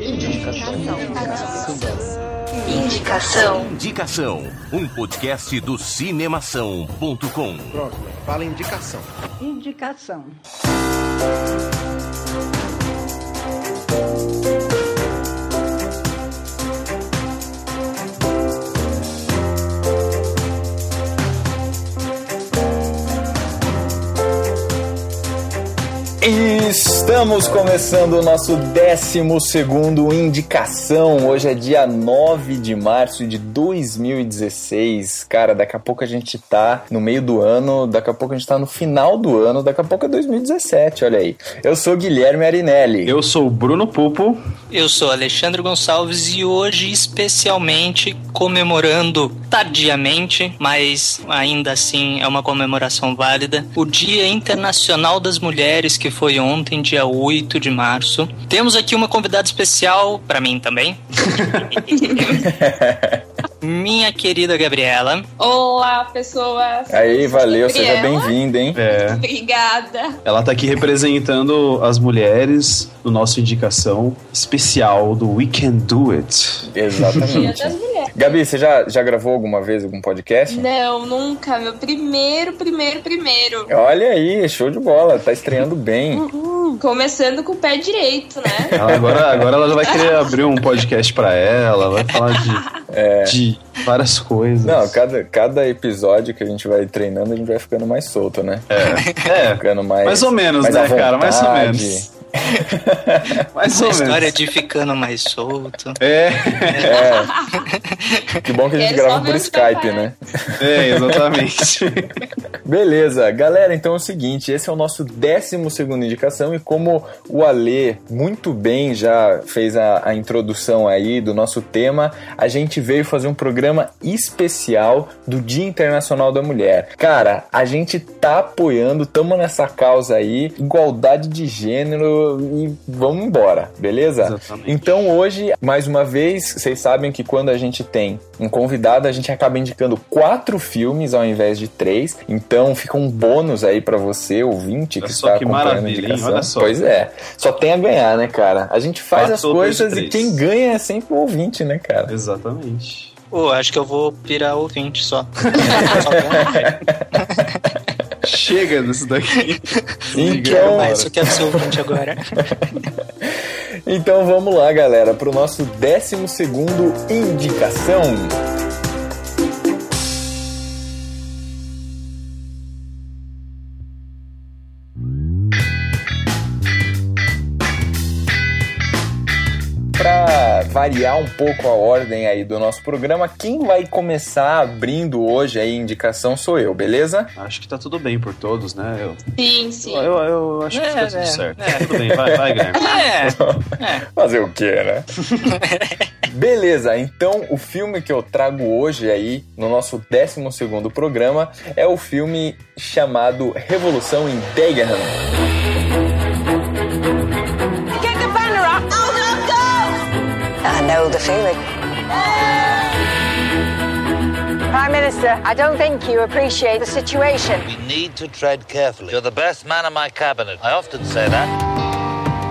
Indicação. Indicação. Indicação. Um podcast do cinemação.com. Pronto, fala indicação. Indicação. Estamos começando o nosso 12 Indicação. Hoje é dia 9 de março de 2016. Cara, daqui a pouco a gente tá no meio do ano, daqui a pouco a gente tá no final do ano, daqui a pouco é 2017, olha aí. Eu sou Guilherme Arinelli. Eu sou o Bruno Pupo. Eu sou Alexandre Gonçalves e hoje, especialmente comemorando tardiamente, mas ainda assim é uma comemoração válida, o Dia Internacional das Mulheres, que foi ontem, dia 8 de março. Temos aqui uma convidada especial, para mim também. Minha querida Gabriela. Olá, pessoas. Aí, valeu, seja bem-vinda, hein? É. Obrigada. Ela tá aqui representando as mulheres no nosso indicação especial do We Can Do It. Dia Exatamente. Gabi, você já, já gravou alguma vez algum podcast? Não, nunca. Meu primeiro, primeiro, primeiro. Olha aí, show de bola, tá estreando bem. Começando com o pé direito, né? Ela agora, agora ela já vai querer abrir um podcast pra ela, vai falar de, de várias coisas. Não, cada, cada episódio que a gente vai treinando, a gente vai ficando mais solto, né? É, Ficando mais. mais ou menos, mais né, cara? Mais ou menos. Mais A ou história menos. de ficando mais solto. É, É. Que bom que a gente grava por onde Skype, né? é, exatamente. Beleza, galera, então é o seguinte, esse é o nosso 12 indicação e como o Alê muito bem já fez a, a introdução aí do nosso tema, a gente veio fazer um programa especial do Dia Internacional da Mulher. Cara, a gente tá apoiando, tamo nessa causa aí, igualdade de gênero e vamos embora, beleza? Exatamente. Então hoje, mais uma vez, vocês sabem que quando a gente tem um convidado, a gente acaba indicando quatro filmes ao invés de três. Então fica um bônus aí pra você, ouvinte, que Olha está que acompanhando a indicação. Olha só. Pois é. Só tem a ganhar, né, cara? A gente faz Quatro as coisas e quem ganha é sempre o ouvinte, né, cara? Exatamente. Pô, acho que eu vou virar ouvinte só. Só Chega disso daqui. Então- Mas eu quero ser ouvinte agora. Então vamos lá, galera, pro nosso 12 segundo indicação. Variar um pouco a ordem aí do nosso programa, quem vai começar abrindo hoje aí a indicação sou eu, beleza? Acho que tá tudo bem por todos, né? Eu, Sim, sim. eu, eu acho que É, tá tudo é, certo. é. Tudo bem, vai, vai, Guilherme. É, Fazer o quê, né? Beleza, então o filme que eu trago hoje aí no nosso 12 segundo programa é o filme chamado Revolução em Dagenham. Know the feeling. Prime Minister, I don't think you appreciate the situation. We need to tread carefully. You're the best man in my cabinet. I often say that.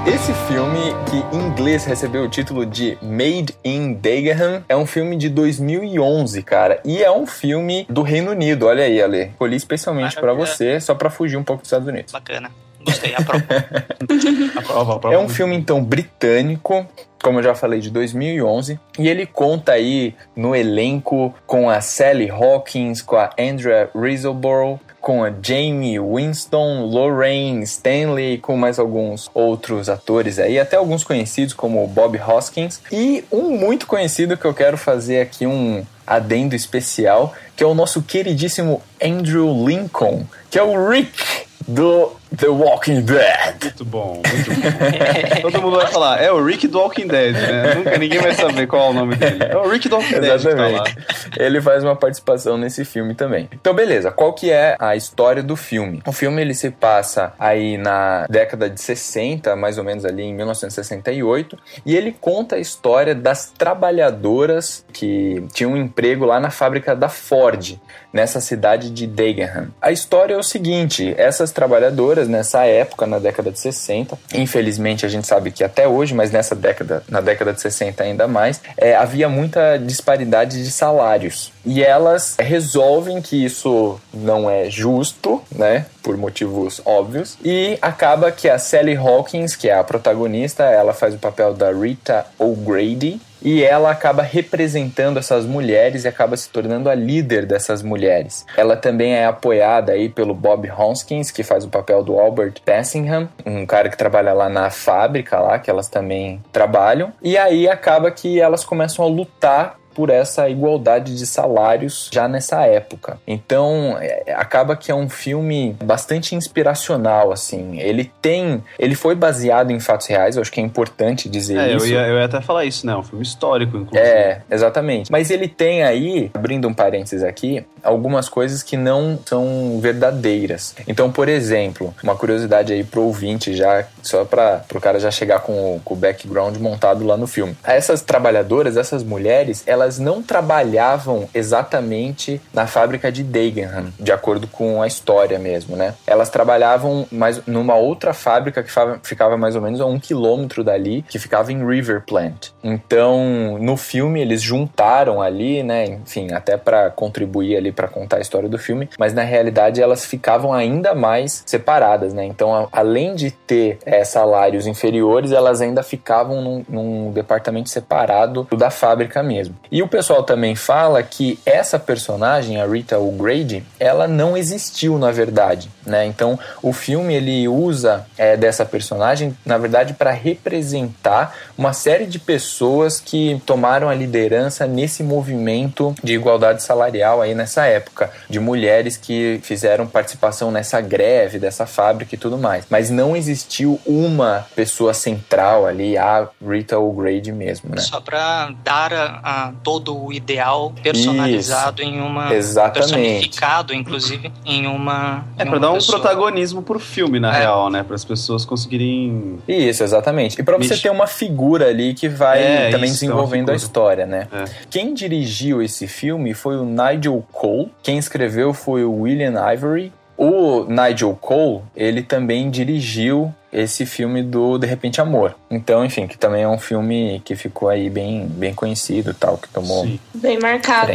Esse filme, que em inglês recebeu o título de Made in Dagenham, é um filme de 2011, cara. E é um filme do Reino Unido. Olha aí, Ale. Escolhi especialmente pra Maravilha. você, só pra fugir um pouco dos Estados Unidos. bacana. Gostei, aprovo. Aprova, aprova. É um filme, então, britânico, como eu já falei, de 2011. E ele conta aí no elenco com a Sally Hawkins, com a Andrea Riseborough, com a Jamie Winston, Lorraine Stanley, com mais alguns outros atores aí, até alguns conhecidos como o Bob Hoskins. E um muito conhecido que eu quero fazer aqui um adendo especial, que é o nosso queridíssimo Andrew Lincoln, que é o Rick do The Walking Dead. Muito bom, muito bom. Todo mundo vai falar, é o Rick do Walking Dead, né? Nunca ninguém vai saber qual é o nome dele. É o Rick do Walking Dead que tá lá. Exatamente. Ele faz uma participação nesse filme também. Então, beleza. Qual que é a história do filme? O filme ele se passa aí na década de 60, mais ou menos ali em 1968, e ele conta a história das trabalhadoras que tinham um emprego lá na fábrica da Ford, nessa cidade de Dagenham. A história é o seguinte: essas trabalhadoras trabalhadoras nessa época, na década de 60. Infelizmente, a gente sabe que até hoje, mas nessa década, na década de 60 ainda mais, é, havia muita disparidade de salários. E elas resolvem que isso não é justo, né? Por motivos óbvios. E acaba que a Sally Hawkins, que é a protagonista, ela faz o papel da Rita O'Grady, e ela acaba representando essas mulheres e acaba se tornando a líder dessas mulheres. Ela também é apoiada aí pelo Bob Hoskins, que faz o papel do Albert Passingham, um cara que trabalha lá na fábrica lá, que elas também trabalham. E aí acaba que elas começam a lutar por essa igualdade de salários já nessa época. Então, é, acaba que é um filme bastante inspiracional, assim. Ele tem. Ele foi baseado em fatos reais, eu acho que é importante dizer é, isso. Eu ia, eu ia até falar isso, né? É um filme histórico, inclusive. É, exatamente. Mas ele tem aí, abrindo um parênteses aqui, algumas coisas que não são verdadeiras. Então, por exemplo, uma curiosidade aí pro ouvinte, já, só para o cara já chegar com o, com o background montado lá no filme. Essas trabalhadoras, essas mulheres, elas elas não trabalhavam exatamente na fábrica de Dagenham, de acordo com a história mesmo, né? Elas trabalhavam mais numa outra fábrica que ficava mais ou menos a um quilômetro dali, que ficava em River Plant. Então, no filme eles juntaram ali, né? Enfim, até para contribuir ali para contar a história do filme, mas na realidade elas ficavam ainda mais separadas, né? Então, além de ter é, salários inferiores, elas ainda ficavam num, num departamento separado da fábrica mesmo. E o pessoal também fala que essa personagem, a Rita O'Grady, ela não existiu na verdade, né? Então o filme ele usa é, dessa personagem, na verdade, para representar uma série de pessoas que tomaram a liderança nesse movimento de igualdade salarial aí nessa época, de mulheres que fizeram participação nessa greve dessa fábrica e tudo mais. Mas não existiu uma pessoa central ali, a Rita O'Grady mesmo, né? Só para dar a, a todo o ideal personalizado Isso. em uma Exatamente. personificado inclusive em uma é para dar um pessoa. protagonismo pro filme na é. real né para as pessoas conseguirem isso exatamente e para você ter uma figura ali que vai é, também isso, desenvolvendo a história né é. quem dirigiu esse filme foi o Nigel Cole quem escreveu foi o William Ivory o Nigel Cole, ele também dirigiu esse filme do De Repente Amor. Então, enfim, que também é um filme que ficou aí bem, bem conhecido tal, que tomou... Sim. Bem marcado.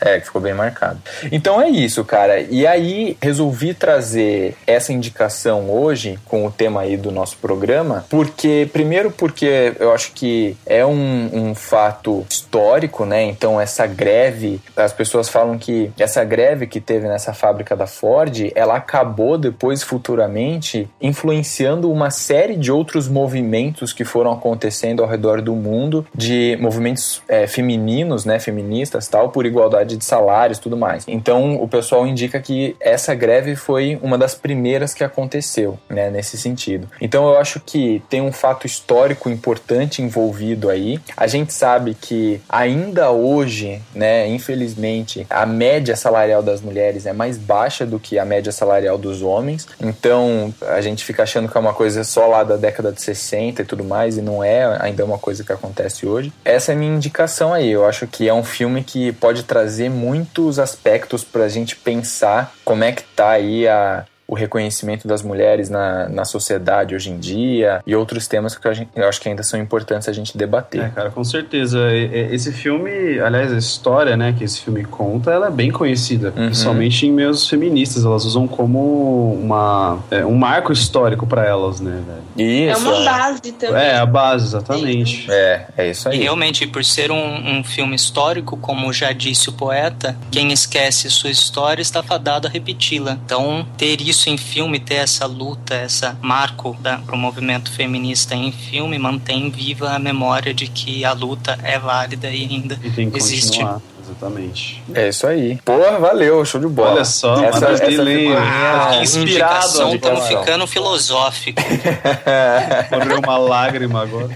É, que ficou bem marcado. Então é isso, cara. E aí, resolvi trazer essa indicação hoje, com o tema aí do nosso programa, porque, primeiro porque eu acho que é um, um fato histórico, né? Então, essa greve, as pessoas falam que essa greve que teve nessa fábrica da Ford, ela acabou depois, futuramente, influenciando uma série de outros movimentos que foram acontecendo ao redor do mundo, de movimentos é, femininos, né, feministas, tal, por igualdade de salários, tudo mais. Então, o pessoal indica que essa greve foi uma das primeiras que aconteceu, né, nesse sentido. Então, eu acho que tem um fato histórico importante envolvido aí. A gente sabe que ainda hoje, né, infelizmente, a média salarial das mulheres é mais baixa do que a média salarial dos homens. Então, a gente fica achando que é uma coisa só lá da década de 60 e tudo mais, e não é ainda uma coisa que acontece hoje. Essa é a minha indicação aí. Eu acho que é um filme que pode trazer muitos aspectos pra gente pensar como é que tá aí a o reconhecimento das mulheres na, na sociedade hoje em dia e outros temas que gente, eu acho que ainda são importantes a gente debater. É, cara, com certeza. Esse filme, aliás, a história né, que esse filme conta, ela é bem conhecida, uhum. principalmente em meios feministas. Elas usam como uma, é, um marco histórico para elas, né, velho? Isso. É uma base também. É, a base, exatamente. É, é isso aí. E realmente, por ser um, um filme histórico, como já disse o poeta, quem esquece sua história está fadado a repeti-la. Então, ter isso isso em filme, ter essa luta, essa marco da, pro movimento feminista em filme, mantém viva a memória de que a luta é válida e ainda e tem que existe. Continuar. Exatamente. É isso aí. Porra, valeu, show de bola. Olha só, essa, essa ah, inspirado. Estamos ficando filosófico. Correu uma lágrima agora.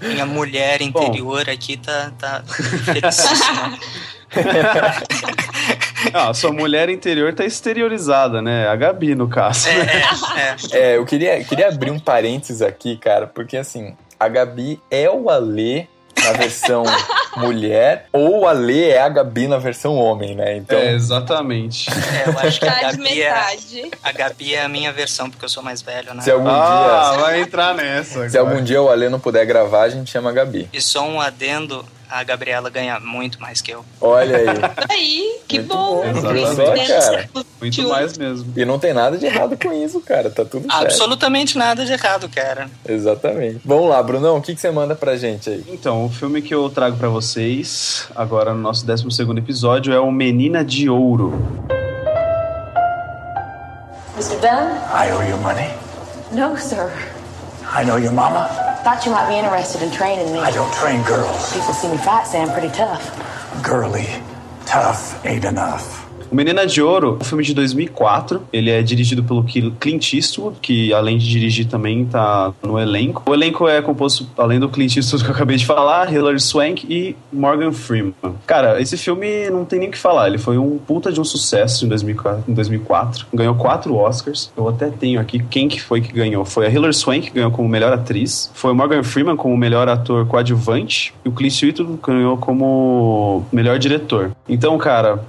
Minha mulher interior Bom. aqui tá, tá felicíssima. Ah, sua mulher interior tá exteriorizada, né? A Gabi, no caso. É, é. é, eu queria, queria abrir um parênteses aqui, cara, porque assim, a Gabi é o Alê na versão mulher, ou a Lê é a Gabi na versão homem, né? Então, É, exatamente. É, eu acho que a Gabi, é, metade. a Gabi é a minha versão, porque eu sou mais velho, né? se algum Ah, dia. vai entrar nessa. Se algum dia o Alê não puder gravar, a gente chama a Gabi. E só um adendo, a Gabriela ganha muito mais que eu. Olha aí. Aí, que Muito bom. bom. Cara. Muito mais mesmo. E não tem nada de errado com isso, cara. Tá tudo certo. Absolutamente nada de errado, cara. Exatamente. Vamos lá, Brunão, o que, que você manda pra gente aí? Então, o filme que eu trago pra vocês, agora no nosso 12 episódio, é o Menina de Ouro. Mr. Dunn? I owe you money. No, sir. I know your mama. I thought you might be interested in training me. I don't train girls. People see me fight, say I'm pretty tough. Girly, tough ain't enough. O Menina de Ouro é um filme de 2004. Ele é dirigido pelo Clint Eastwood, que além de dirigir também tá no elenco. O elenco é composto, além do Clint Eastwood que eu acabei de falar, Hilary Swank e Morgan Freeman. Cara, esse filme não tem nem o que falar. Ele foi um puta de um sucesso em 2004. Em 2004. Ganhou quatro Oscars. Eu até tenho aqui quem que foi que ganhou. Foi a Hilary Swank, que ganhou como melhor atriz. Foi o Morgan Freeman como melhor ator coadjuvante. E o Clint Eastwood ganhou como melhor diretor. Então, cara,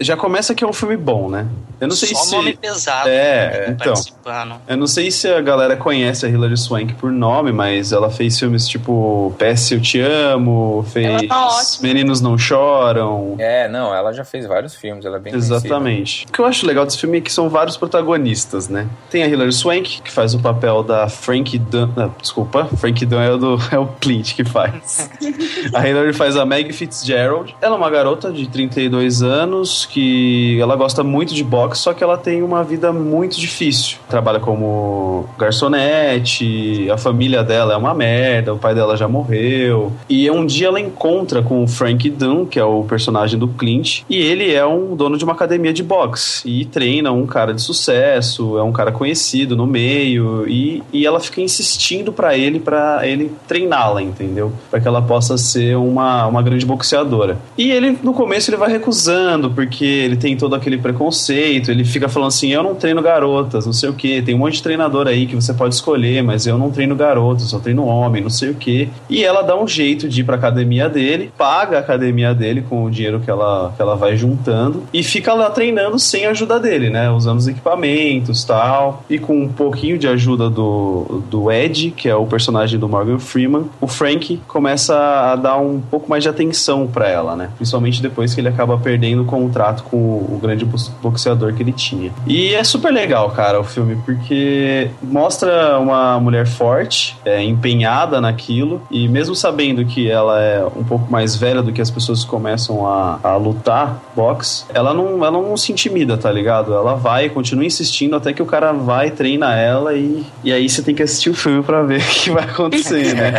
já começa que é um filme bom, né? Eu não sei Só se. nome pesado É, né, então. participando. Eu não sei se a galera conhece a Hilary Swank por nome, mas ela fez filmes tipo PS Eu Te Amo, fez tá. Meninos Não Choram. É, não, ela já fez vários filmes, ela é bem conhecida. Exatamente. O que eu acho legal desse filme é que são vários protagonistas, né? Tem a Hilary Swank, que faz o papel da Frank Dunn. ah, desculpa, Frank Dunn é o, do, é o Clint que faz. a Hilary faz a Meg Fitzgerald. Ela é uma garota de 32 anos que ela gosta muito de boxe, só que ela tem uma vida muito difícil. Trabalha como garçonete, a família dela é uma merda, o pai dela já morreu. E um dia ela encontra com o Frank Dunn, que é o personagem do Clint, e ele é um dono de uma academia de boxe e treina um cara de sucesso, é um cara conhecido no meio e, e ela fica insistindo pra ele para ele treiná-la, entendeu? Para que ela possa ser uma, uma grande boxeadora. E ele no começo ele vai recusando porque ele tem todo aquele preconceito, ele fica falando assim: "Eu não treino garotas, não sei o que, tem um monte de treinador aí que você pode escolher, mas eu não treino garotas, só treino homem, não sei o que". E ela dá um jeito de ir pra academia dele, paga a academia dele com o dinheiro que ela, que ela vai juntando e fica lá treinando sem a ajuda dele, né? Usando os equipamentos tal. E com um pouquinho de ajuda do, do Ed, que é o personagem do Morgan Freeman, o Frank começa a dar um pouco mais de atenção pra ela, né? Principalmente depois que ele acaba perdendo o contrato com o, grande box- boxeador que ele tinha. E é super legal, cara, o filme, porque mostra uma mulher forte, é, empenhada naquilo, e mesmo sabendo que ela é um pouco mais velha do que as pessoas que começam a, a lutar boxe, ela não, ela não se intimida, tá ligado? Ela vai, continua insistindo até que o cara vai, treina ela e, e aí você tem que assistir o filme pra ver o que vai acontecer, né?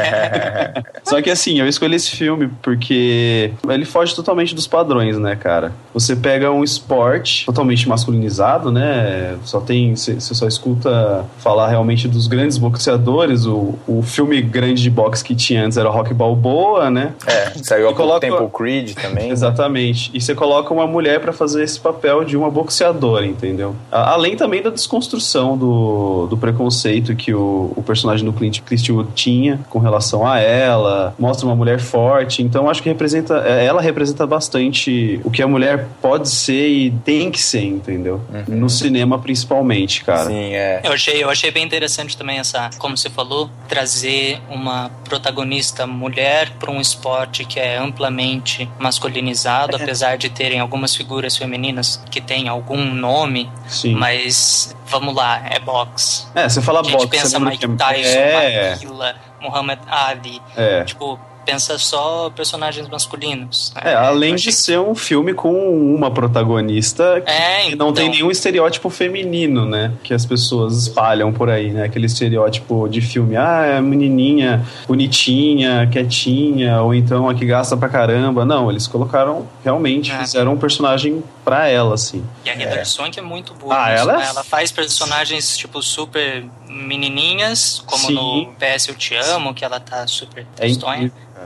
Só que assim, eu escolhi esse filme porque ele foge totalmente dos padrões, né, cara? Você pega um esporte totalmente masculinizado, né? Só tem. Você você só escuta falar realmente dos grandes boxeadores. O, o filme grande de boxe que tinha antes era o Rock Balboa, né? É, saiu há E pouco tempo o Creed também. Exatamente. E você coloca uma mulher pra fazer esse papel de uma boxeadora, entendeu? Além também da desconstrução do, do preconceito que o, o personagem do Clint Eastwood tinha com relação a ela, mostra uma mulher forte. Então acho que representa, é, ela representa bastante o que a mulher pode ser e tem que ser, entendeu? No cinema principalmente, cara. Sim, é. Eu achei, eu achei bem interessante também essa, como você falou, trazer uma protagonista mulher para um esporte que é amplamente masculinizado, apesar de terem algumas figuras femininas que têm algum nome, Sim. mas vamos lá, é boxe. É, você fala A gente boxe, pensa Mike que- Tyson, É. Maguila, Muhammad Ali, É. tipo, pensa só personagens masculinos. né? É, além de achei- ser um filme com uma protagonista que É, que não tem então. nenhum estereótipo feminino, né? Que as pessoas espalham por aí, né? Aquele estereótipo de filme, ah, é a menininha bonitinha, quietinha, ou então a que gasta pra caramba. Não, eles colocaram, realmente, É. fizeram um personagem pra ela, assim. E a Hilary Swank é muito boa. Ah, ela é né? ela faz personagens, tipo, super menininhas, como Sim. no PS Eu Te Amo, que ela tá super É.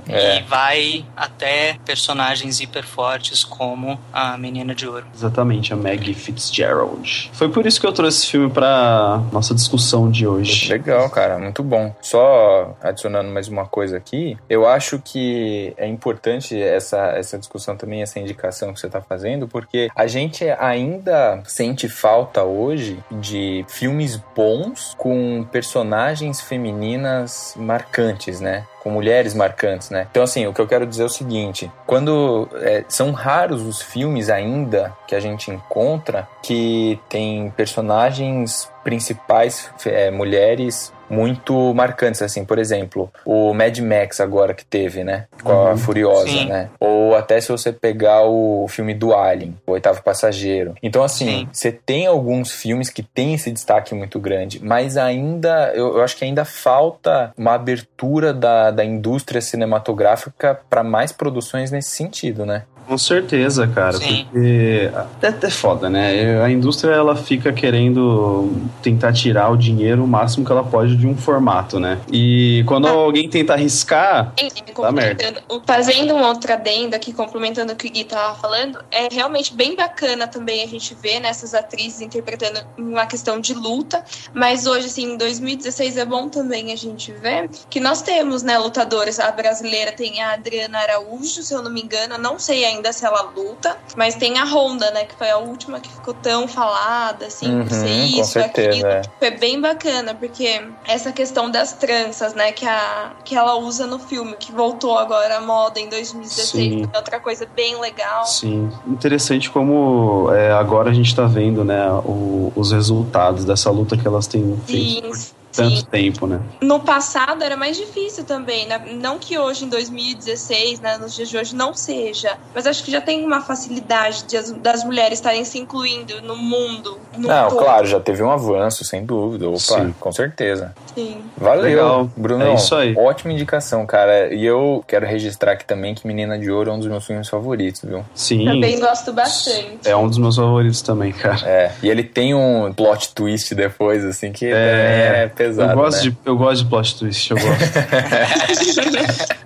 É. E vai até personagens hiper fortes como a Menina de Ouro. Exatamente, a Maggie Fitzgerald. Foi por isso que eu trouxe esse filme pra nossa discussão de hoje. Legal, cara, muito bom. Só adicionando mais uma coisa aqui, eu acho que é importante essa, essa discussão também, essa indicação que você está fazendo, porque a gente ainda sente falta hoje de filmes bons com personagens femininas marcantes, né? Com mulheres marcantes, né? Então, assim, o que eu quero dizer é o seguinte: quando é, são raros os filmes ainda que a gente encontra que tem personagens principais é, mulheres muito marcantes, assim, por exemplo, o Mad Max agora que teve, né, com a Uhum. Furiosa, Sim. né, ou até se você pegar o filme do Alien, o Oitavo Passageiro. Então, assim, Sim. você tem alguns filmes que tem esse destaque muito grande, mas ainda, eu, eu acho que ainda falta uma abertura da, da indústria cinematográfica para mais produções nesse sentido, né? Com certeza, cara, Sim. porque até, até foda, né? A indústria ela fica querendo tentar tirar o dinheiro o máximo que ela pode de um formato, né? E quando alguém tenta arriscar, Dá merda. Fazendo um outro adendo aqui, complementando o que o Gui tava falando, é realmente bem bacana também a gente ver nessas atrizes interpretando uma questão de luta, mas hoje, assim, em 2016 é bom também a gente ver que nós temos, né, lutadoras. A brasileira tem a Adriana Araújo, se eu não me engano, eu não sei ainda se ela luta, mas tem a Honda, né, que foi a última que ficou tão falada, assim, por ser Uhum, isso, certeza, aquilo. é. Foi bem bacana, porque essa questão das tranças, né, que, a, que ela usa no filme, que voltou agora à moda em 2016, Sim. é outra coisa bem legal. sim, interessante como é, agora a gente tá vendo, né, o- os resultados dessa luta que elas têm feito Sim, tanto sim. tempo, né? No passado era mais difícil também, né? Não que hoje, em 2016, né, nos dias de hoje, não seja, mas acho que já tem uma facilidade de as- das mulheres estarem se incluindo no mundo. No Não, todo. claro, já teve um avanço, sem dúvida. Opa, Sim. com certeza. Sim. Valeu, Legal. Bruno. É isso aí. Ótima indicação, cara. E eu quero registrar aqui também que Menina de Ouro é um dos meus filmes favoritos, viu? Sim. Também gosto bastante. É um dos meus favoritos também, cara. É. E ele tem um plot twist depois, assim, que também é pesado. eu gosto né? de eu gosto de plot twist, eu gosto.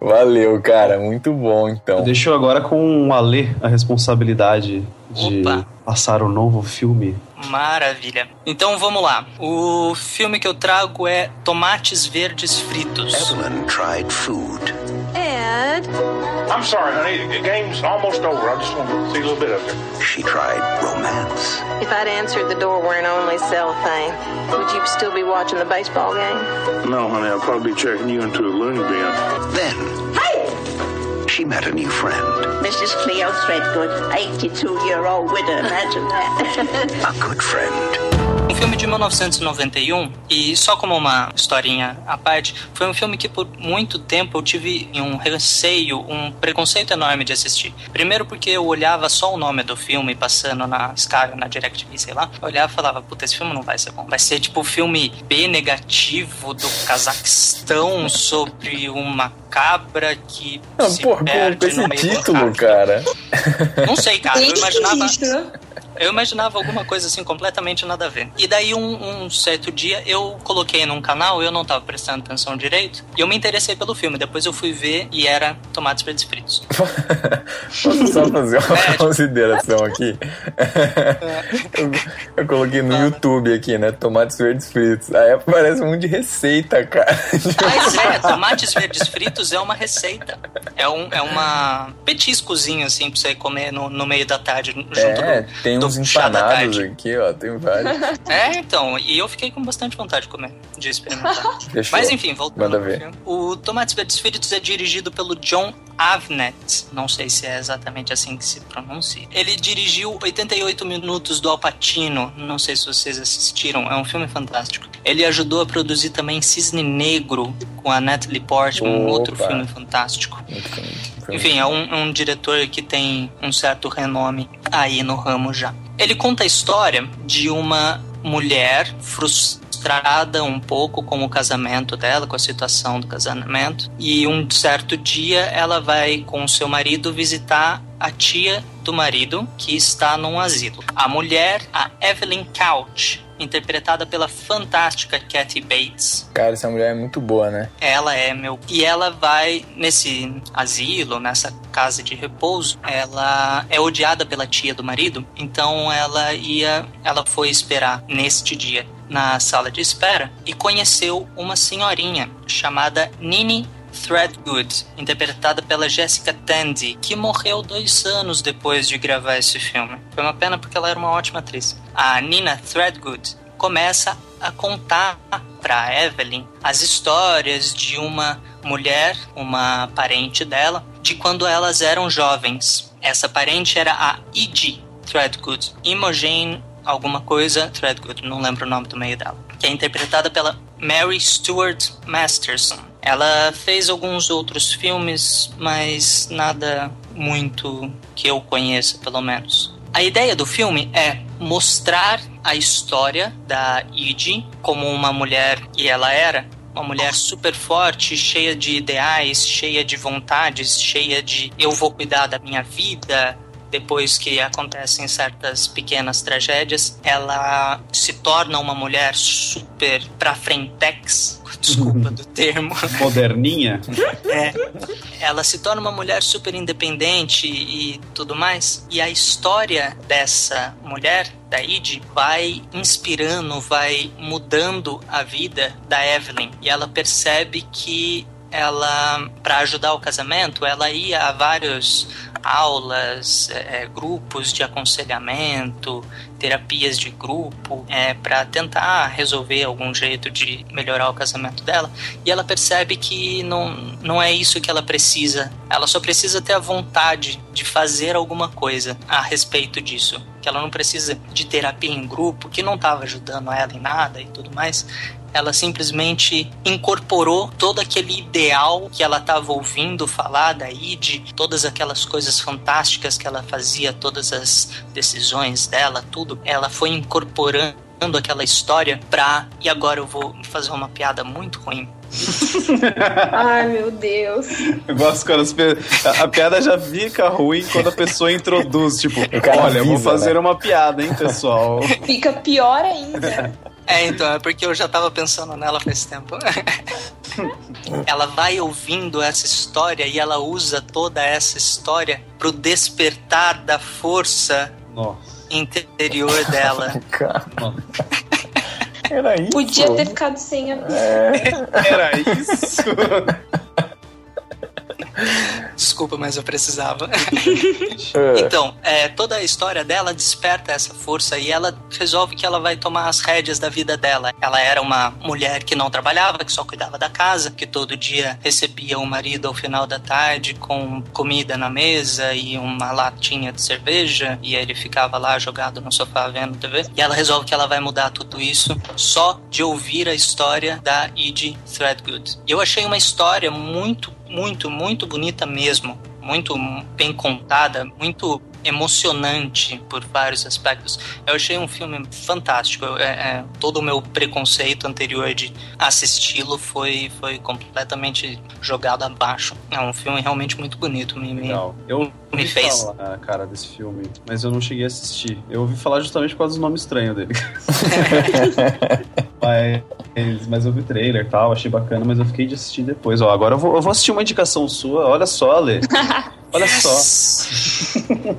Valeu, cara. Muito bom, então. Deixo agora com o Ale a responsabilidade de Opa. passar o novo filme. Maravilha. Então vamos lá. O filme que eu trago é Tomates Verdes Fritos. Evelyn tried food. Ed, I'm sorry, honey. The game's almost over. I just want to see a little bit of it. She tried romance. If I'd answered the door wearing only cellophane, would you still be watching the baseball game? No, honey, I'll probably be checking you into a loony bin. Then Hey! she met a new friend. Mrs. Cleo Threadgood, 82-year-old widow, imagine that. A good friend. Um filme de 1991 e só como uma historinha à parte, foi um filme que por muito tempo eu tive um receio, um preconceito enorme de assistir. Primeiro porque eu olhava só o nome do filme passando na Sky, na DirecTV, sei lá, eu olhava e falava, puta, esse filme não vai ser bom. Vai ser tipo o filme B negativo do Cazaquistão sobre uma cabra que Não, se porra, com perde esse no meio do título, cara. não sei, cara. Eu imaginava. Eu imaginava alguma coisa assim completamente nada a ver. E daí um, um certo dia eu coloquei num canal, eu não tava prestando atenção direito, e eu me interessei pelo filme. Depois eu fui ver e era Tomates Verdes Fritos. Posso só fazer uma É. consideração aqui? Eu, eu coloquei no YouTube aqui, né? Tomates verdes fritos. Aí aparece um monte de receita, cara. Mas é, tomates verdes fritos é uma receita. É, um, é uma petiscozinho assim pra você comer no, no meio da tarde, junto É, do, tem do uns empanados aqui, ó. Tem vários. É, então, e eu fiquei com bastante vontade de comer, de experimentar. Mas enfim, voltando Manda ver. O Tomates Verdes Fritos é dirigido pelo John Avnet. Não sei se é exatamente assim que se pronuncia. Ele dirigiu 88 minutos do Alpatino. Não sei se vocês assistiram. É um filme fantástico. Ele ajudou a produzir também Cisne Negro com a Natalie Portman. Um outro Opa. filme fantástico. Enfim, é um, um diretor que tem um certo renome aí no ramo já. Ele conta a história de uma mulher frustrada um pouco com o casamento dela, com a situação do casamento, e um certo dia ela vai com o seu marido visitar a tia do marido que está num asilo. A mulher, a Evelyn Couch, interpretada pela fantástica Kathy Bates. Cara, essa mulher é muito boa, né? Ela é, meu. E ela vai nesse asilo, nessa casa de repouso. Ela é odiada pela tia do marido, então ela ia. Ela foi esperar neste dia na sala de espera e conheceu uma senhorinha chamada Nini Threadgood, interpretada pela Jessica Tandy, que morreu dois anos depois de gravar esse filme. Foi uma pena porque ela era uma ótima atriz. A Nina Threadgood começa a contar para Evelyn as histórias de uma mulher, uma parente dela, de quando elas eram jovens. Essa parente era a E.G. Threadgood, Imogen alguma coisa Threadgood, não lembro o nome do meio dela, que é interpretada pela Mary Stuart Masterson. Ela fez alguns outros filmes, mas nada muito que eu conheça, pelo menos. A ideia do filme é mostrar a história da Id como uma mulher, e ela era, uma mulher super forte, cheia de ideais, cheia de vontades, cheia de eu vou cuidar da minha vida, depois que acontecem certas pequenas tragédias, ela se torna uma mulher super pra frentex, desculpa do termo. Moderninha? É. Ela se torna uma mulher super independente e tudo mais. E a história dessa mulher, da Id, vai inspirando, vai mudando a vida da Evelyn. E ela percebe que ela, para ajudar o casamento, ela ia a vários aulas, é, grupos de aconselhamento, terapias de grupo, é, para tentar resolver algum jeito de melhorar o casamento dela. E ela percebe que não, não é isso que ela precisa. Ela só precisa ter a vontade de fazer alguma coisa a respeito disso. Que ela não precisa de terapia em grupo, que não estava ajudando ela em nada e tudo mais ela simplesmente incorporou todo aquele ideal que ela estava ouvindo falar da Id, todas aquelas coisas fantásticas que ela fazia, todas as decisões dela, tudo. Ela foi incorporando aquela história pra. E agora eu vou fazer uma piada muito ruim. Ai, meu Deus. Eu gosto quando as pe... a, a piada já fica ruim quando a pessoa introduz, tipo, olha, eu vou fazer né? uma piada, hein, pessoal. Fica pior ainda. É, então, é porque eu já tava pensando nela faz tempo. ela vai ouvindo essa história e ela usa toda essa história pro despertar da força Nossa. Interior dela. Era isso. Podia ter ficado sem a Era isso. Desculpa, mas eu precisava. então, é, toda a história dela desperta essa força e ela resolve que ela vai tomar as rédeas da vida dela. Ela era uma mulher que não trabalhava, que só cuidava da casa, que todo dia recebia o marido ao final da tarde com comida na mesa e uma latinha de cerveja, e ele ficava lá jogado no sofá vendo TV. E ela resolve que ela vai mudar tudo isso só de ouvir a história da Edie Threadgood. E eu achei uma história muito muito, muito bonita mesmo. Muito bem contada, muito emocionante por vários aspectos. Eu achei um filme fantástico. É, é, todo o meu preconceito anterior de assisti-lo foi, foi completamente jogado abaixo. É um filme realmente muito bonito. Me, me, Legal. Eu me fez. falar, cara, desse filme, mas eu não cheguei a assistir. Eu ouvi falar justamente por causa do nome estranho dele. mas, mas eu vi o trailer e tal, achei bacana, mas eu fiquei de assistir depois. Ó, agora eu vou, eu vou assistir uma indicação sua. Olha só, Ale. Olha só.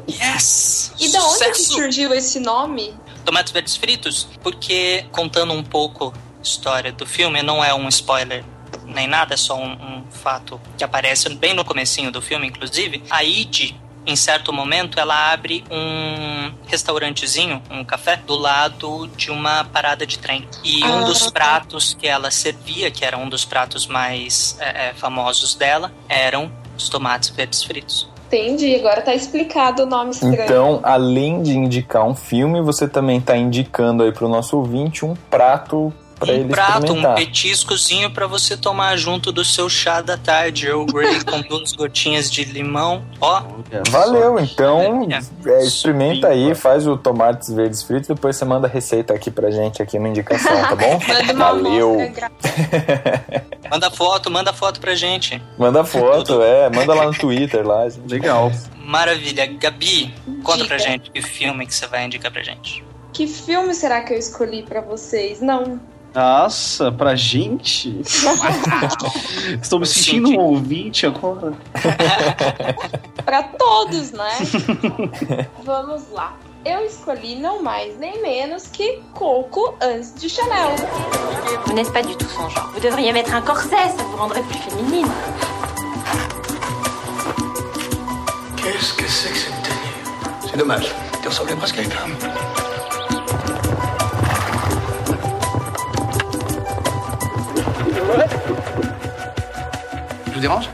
Yes! E da onde que surgiu esse nome? Tomates verdes fritos, porque contando um pouco a história do filme, não é um spoiler nem nada, é só um, um fato que aparece bem no comecinho do filme, inclusive. A Id, em certo momento, ela abre um restaurantezinho, um café, do lado de uma parada de trem. E um Ah. dos pratos que ela servia, que era um dos pratos mais é, é, famosos dela, eram os tomates verdes fritos. Entendi, agora tá explicado o nome estranho. Então, além de indicar um filme, você também está indicando aí pro nosso ouvinte um prato para um ele prato, um petiscozinho para você tomar junto do seu chá da tarde, Earl Grey com duas gotinhas de limão. Ó, Valeu, então É. experimenta aí, faz o tomates verdes fritos, depois você manda a receita aqui pra gente, aqui uma indicação, tá bom? Valeu. manda foto, manda foto pra gente. Manda foto, é, manda lá no Twitter lá. gente. Legal. Maravilha. Gabi, conta Diga. pra gente que filme que você vai indicar pra gente. Que Que filme será que eu escolhi para vocês? Não. Nossa, pra gente? Estou me sentindo um ouvinte agora. para todos, né? Vamos lá. Eu escolhi não mais nem menos que Coco antes de Chanel. Vous n'êtes pas du tout son genre. Vous devriez mettre un corset, ça vous rendrait plus féminine. Qu'est-ce que c'est que cette tenue C'est dommage. Tu ressemblais presque à une femme. Vous dérange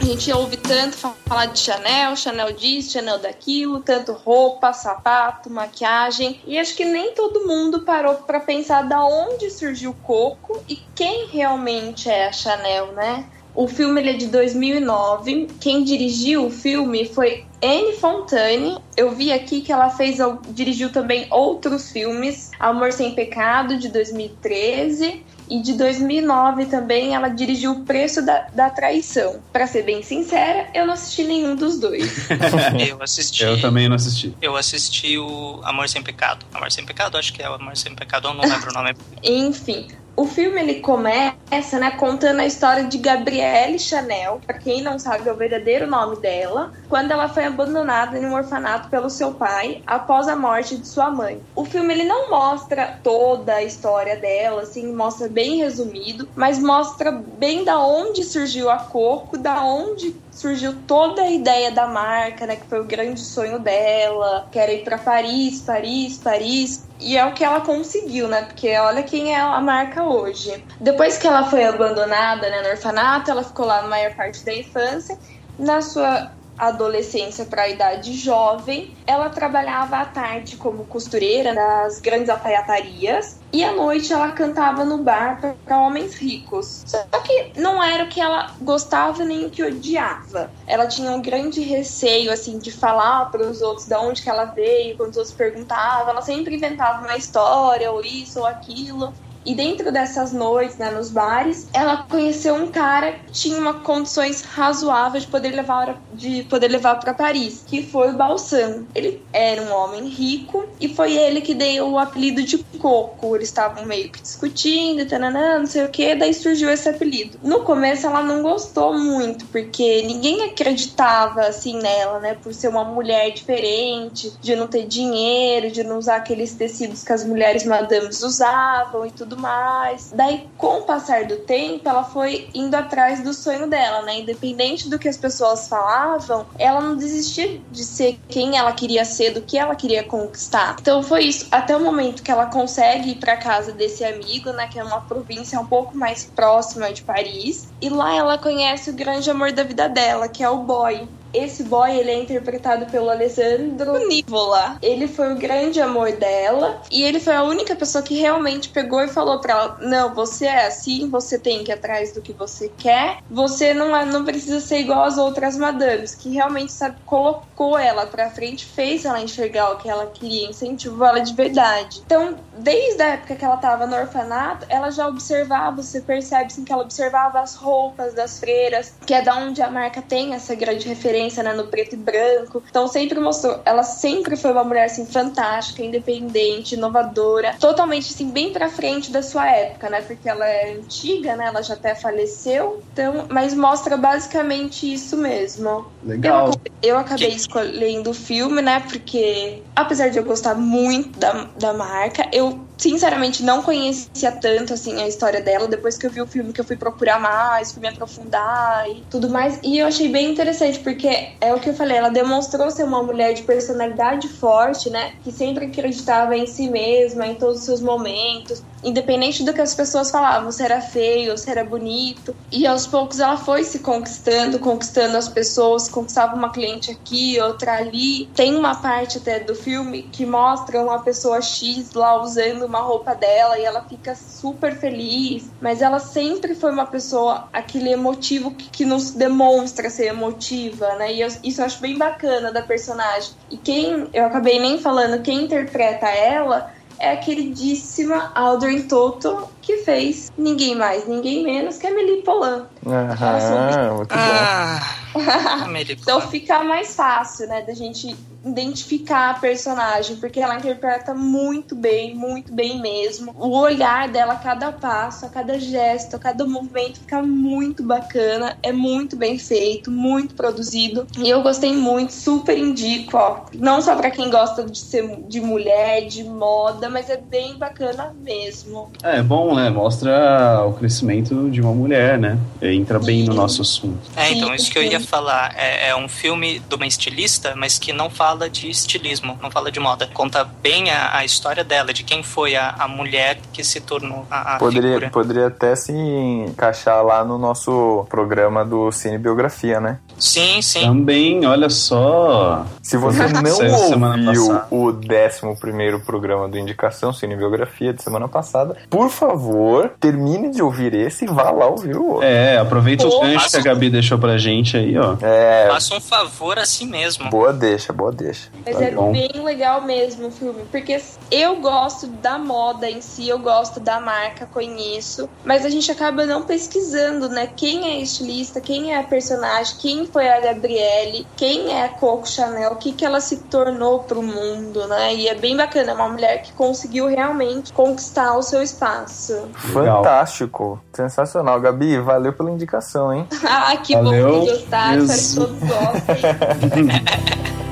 A gente ouve tanto falar de Chanel, Chanel disso, Chanel daquilo, tanto roupa, sapato, maquiagem. E acho que nem todo mundo parou para pensar da onde surgiu o Coco e quem realmente é a Chanel, né? O filme ele é de 2009. Quem dirigiu o filme foi Anne Fontane. Eu vi aqui que ela fez, dirigiu também outros filmes. Amor Sem Pecado, de 2013. E de 2009 também ela dirigiu O Preço da, da Traição. Para ser bem sincera, eu não assisti nenhum dos dois. eu assisti. Eu também não assisti. Eu assisti o Amor Sem Pecado. Amor Sem Pecado, acho que é o Amor Sem Pecado, eu não lembro o nome. Enfim, o filme ele começa, né, contando a história de Gabrielle Chanel, para quem não sabe é o verdadeiro nome dela, quando ela foi abandonada em um orfanato pelo seu pai após a morte de sua mãe. O filme ele não mostra toda a história dela, assim, mostra bem resumido, mas mostra bem da onde surgiu a Coco, da onde surgiu toda a ideia da marca, né, que foi o grande sonho dela, que era ir para Paris, Paris, Paris, e é o que ela conseguiu, né? Porque olha quem é a marca hoje. Depois que ela foi abandonada né, no orfanato, ela ficou lá na maior parte da infância. Na sua adolescência para a idade jovem, ela trabalhava à tarde como costureira nas grandes alfaiatarias e à noite ela cantava no bar para homens ricos. Só que não era o que ela gostava nem o que odiava. Ela tinha um grande receio assim de falar para os outros de onde que ela veio, quando os outros perguntavam, ela sempre inventava uma história ou isso ou aquilo. E dentro dessas noites, né, nos bares, ela conheceu um cara que tinha uma condições razoáveis de poder levar de poder levar para Paris, que foi o Balsan. Ele era um homem rico e foi ele que deu o apelido de Coco. Eles estavam meio que discutindo, tananã, não sei o que, daí surgiu esse apelido. No começo ela não gostou muito, porque ninguém acreditava assim nela, né, por ser uma mulher diferente, de não ter dinheiro, de não usar aqueles tecidos que as mulheres madames usavam e tudo mais. Daí, com o passar do tempo, ela foi indo atrás do sonho dela, né? Independente do que as pessoas falavam, ela não desistia de ser quem ela queria ser, do que ela queria conquistar. Então foi isso, até o momento que ela consegue ir para casa desse amigo, né? Que é uma província um pouco mais próxima de Paris. E lá ela conhece o grande amor da vida dela, que é o boy. Esse boy, ele é interpretado pelo Alessandro Nivola. Ele foi o grande amor dela e ele foi a única pessoa que realmente pegou e falou para ela: "Não, você é assim, você tem que ir atrás do que você quer. Você não é, não precisa ser igual às outras madames", que realmente sabe colocou ela para frente, fez ela enxergar o que ela queria, incentivou ela de verdade. Então, desde a época que ela tava no orfanato, ela já observava, você percebe assim que ela observava as roupas das freiras, que é da onde a marca tem essa grande referência né, no preto e branco. Então sempre mostrou, ela sempre foi uma mulher assim fantástica, independente, inovadora, totalmente assim bem para frente da sua época, né? Porque ela é antiga, né? Ela já até faleceu. Então, mas mostra basicamente isso mesmo. Legal. Eu, eu acabei que... escolhendo o filme, né? Porque apesar de eu gostar muito da, da marca, eu sinceramente não conhecia tanto assim a história dela depois que eu vi o filme que eu fui procurar mais, fui me aprofundar e tudo mais. E eu achei bem interessante porque é o que eu falei, ela demonstrou ser uma mulher de personalidade forte, né, que sempre acreditava em si mesma, em todos os seus momentos, independente do que as pessoas falavam, se era feio, se era bonito. E aos poucos ela foi se conquistando, conquistando as pessoas, conquistava uma cliente aqui, outra ali. Tem uma parte até do filme que mostra uma pessoa X lá usando uma roupa dela e ela fica super feliz. Mas ela sempre foi uma pessoa, aquele emotivo que, que nos demonstra ser emotiva, né? E eu, isso eu acho bem bacana da personagem. E quem, eu acabei nem falando, quem interpreta ela é a queridíssima Audrey Toto, que fez ninguém mais, ninguém menos que a Amélie Poulain. Aham, muito bom. então fica mais fácil, né, da gente identificar a personagem, porque ela interpreta muito bem, muito bem mesmo. O olhar dela, a cada passo, a cada gesto, a cada movimento fica muito bacana, é muito bem feito, muito produzido. E eu gostei muito, super indico, ó. Não só para quem gosta de ser de mulher, de moda, mas é bem bacana mesmo. É, bom, né? Mostra o crescimento de uma mulher, né? Entra bem no nosso assunto. É, então isso que eu ia falar. É, é um filme de uma estilista, mas que não fala de estilismo, não fala de moda. Conta bem a, a história dela, de quem foi a, a mulher que se tornou a, a Poderia, figura. poderia até se encaixar lá no nosso programa do Cine Biografia, né? Sim, sim. Também, olha só. Se você não ouviu o 11 programa do Indicação Cine Biografia de semana passada, por favor, termine de ouvir esse e vá lá ouvir o outro. É, aproveita Pô, o gancho mas- que a Gabi deixou pra gente aí, ó. É, Faça um favor a si mesmo. boa deixa, boa deixa. Mas Tá é bom. bem legal mesmo o filme, porque eu gosto da moda em si, eu gosto da marca, conheço, mas a gente acaba não pesquisando, né? Quem é a estilista, quem é a personagem, quem foi a Gabriele, quem é a Coco Chanel, o que, que ela se tornou pro mundo, né? E é bem bacana, é uma mulher que conseguiu realmente conquistar o seu espaço. Legal. Fantástico, sensacional. Gabi, valeu pela indicação, hein? ah, que Valeu. bom que gostaram, espero que todos gostem.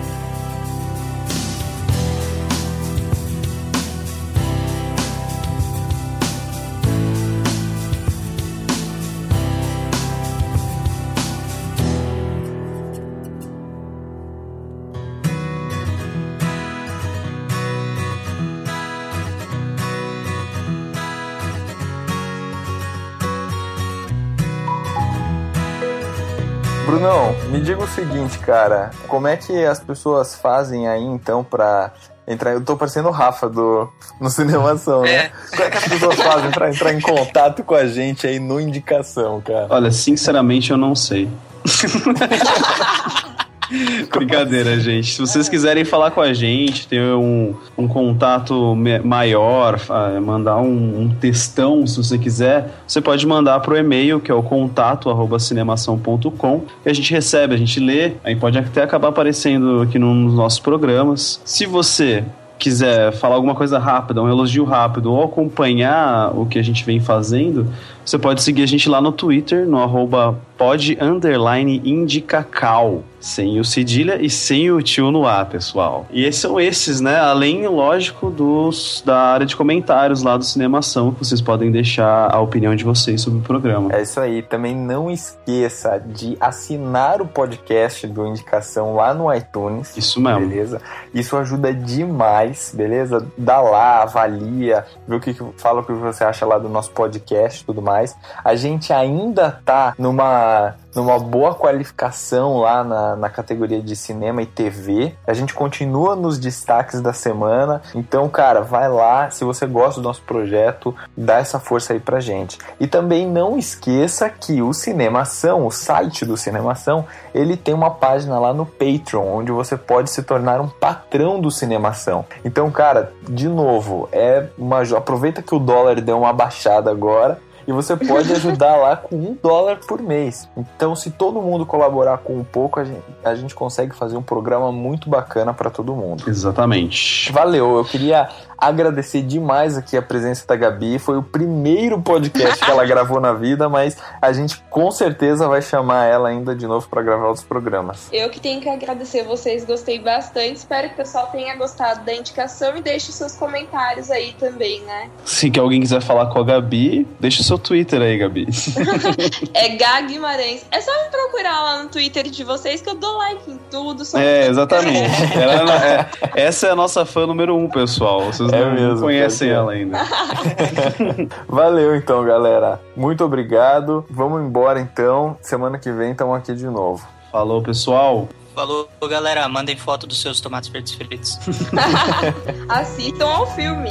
Brunão, me diga o seguinte, cara. Como é que as pessoas fazem aí, então, pra entrar... Eu tô parecendo o Rafa do... no Cinemação, né? Como é que as pessoas fazem pra entrar em contato com a gente aí no Indicação, cara? Olha, sinceramente eu não sei. Brincadeira, gente. Se vocês quiserem falar com a gente, ter um, um contato maior, mandar um, um textão, se você quiser, você pode mandar pro e-mail, que é o contato arroba cinemação.com, que a gente recebe, a gente lê, aí pode até acabar aparecendo aqui nos nossos programas. Se você quiser falar alguma coisa rápida, um elogio rápido, ou acompanhar o que a gente vem fazendo, você pode seguir a gente lá no Twitter, no arroba pod underline sem o cedilha e sem o tio no A, pessoal. E esses são esses, né? Além, lógico, dos da área de comentários lá do Cinemação, que vocês podem deixar a opinião de vocês sobre o programa. É isso aí. Também não esqueça de assinar o podcast do Indicação lá no iTunes. Isso mesmo. Beleza? Isso ajuda demais, beleza? Dá lá, avalia, vê o que, que fala o que você acha lá do nosso podcast e tudo mais. A gente ainda tá numa numa boa qualificação lá na, na categoria de cinema e TV. A gente continua nos destaques da semana. Então, cara, vai lá. Se você gosta do nosso projeto, dá essa força aí pra gente. E também não esqueça que o Cinemação, o site do Cinemação, ele tem uma página lá no Patreon, onde você pode se tornar um patrão do Cinemação. Então, cara, de novo, é uma aproveita que o dólar deu uma baixada agora e você pode ajudar lá com um dólar por mês. Então, se todo mundo colaborar com um pouco, a gente, a gente consegue fazer um programa muito bacana para todo mundo. Exatamente. Valeu, eu queria agradecer demais aqui a presença da Gabi. Foi o primeiro podcast que ela gravou na vida, mas a gente com certeza vai chamar ela ainda de novo para gravar outros programas. Eu que tenho que agradecer vocês, gostei bastante. Espero que o pessoal tenha gostado da indicação e deixe seus comentários aí também, né? Se que alguém quiser falar com a Gabi, deixa o seu Twitter aí, Gabi. É Gá Guimarães. É só me procurar lá no Twitter de vocês que eu dou like em tudo. sou É, exatamente. Ela é- essa é a nossa fã número um, pessoal. Vocês É não mesmo, conhecem é. ela ainda. Valeu então, galera. Muito obrigado. Vamos embora então. Semana que vem estamos aqui de novo. Falou, pessoal. Falou, galera. Mandem foto dos seus tomates verdes fritos. Assistam ao filme.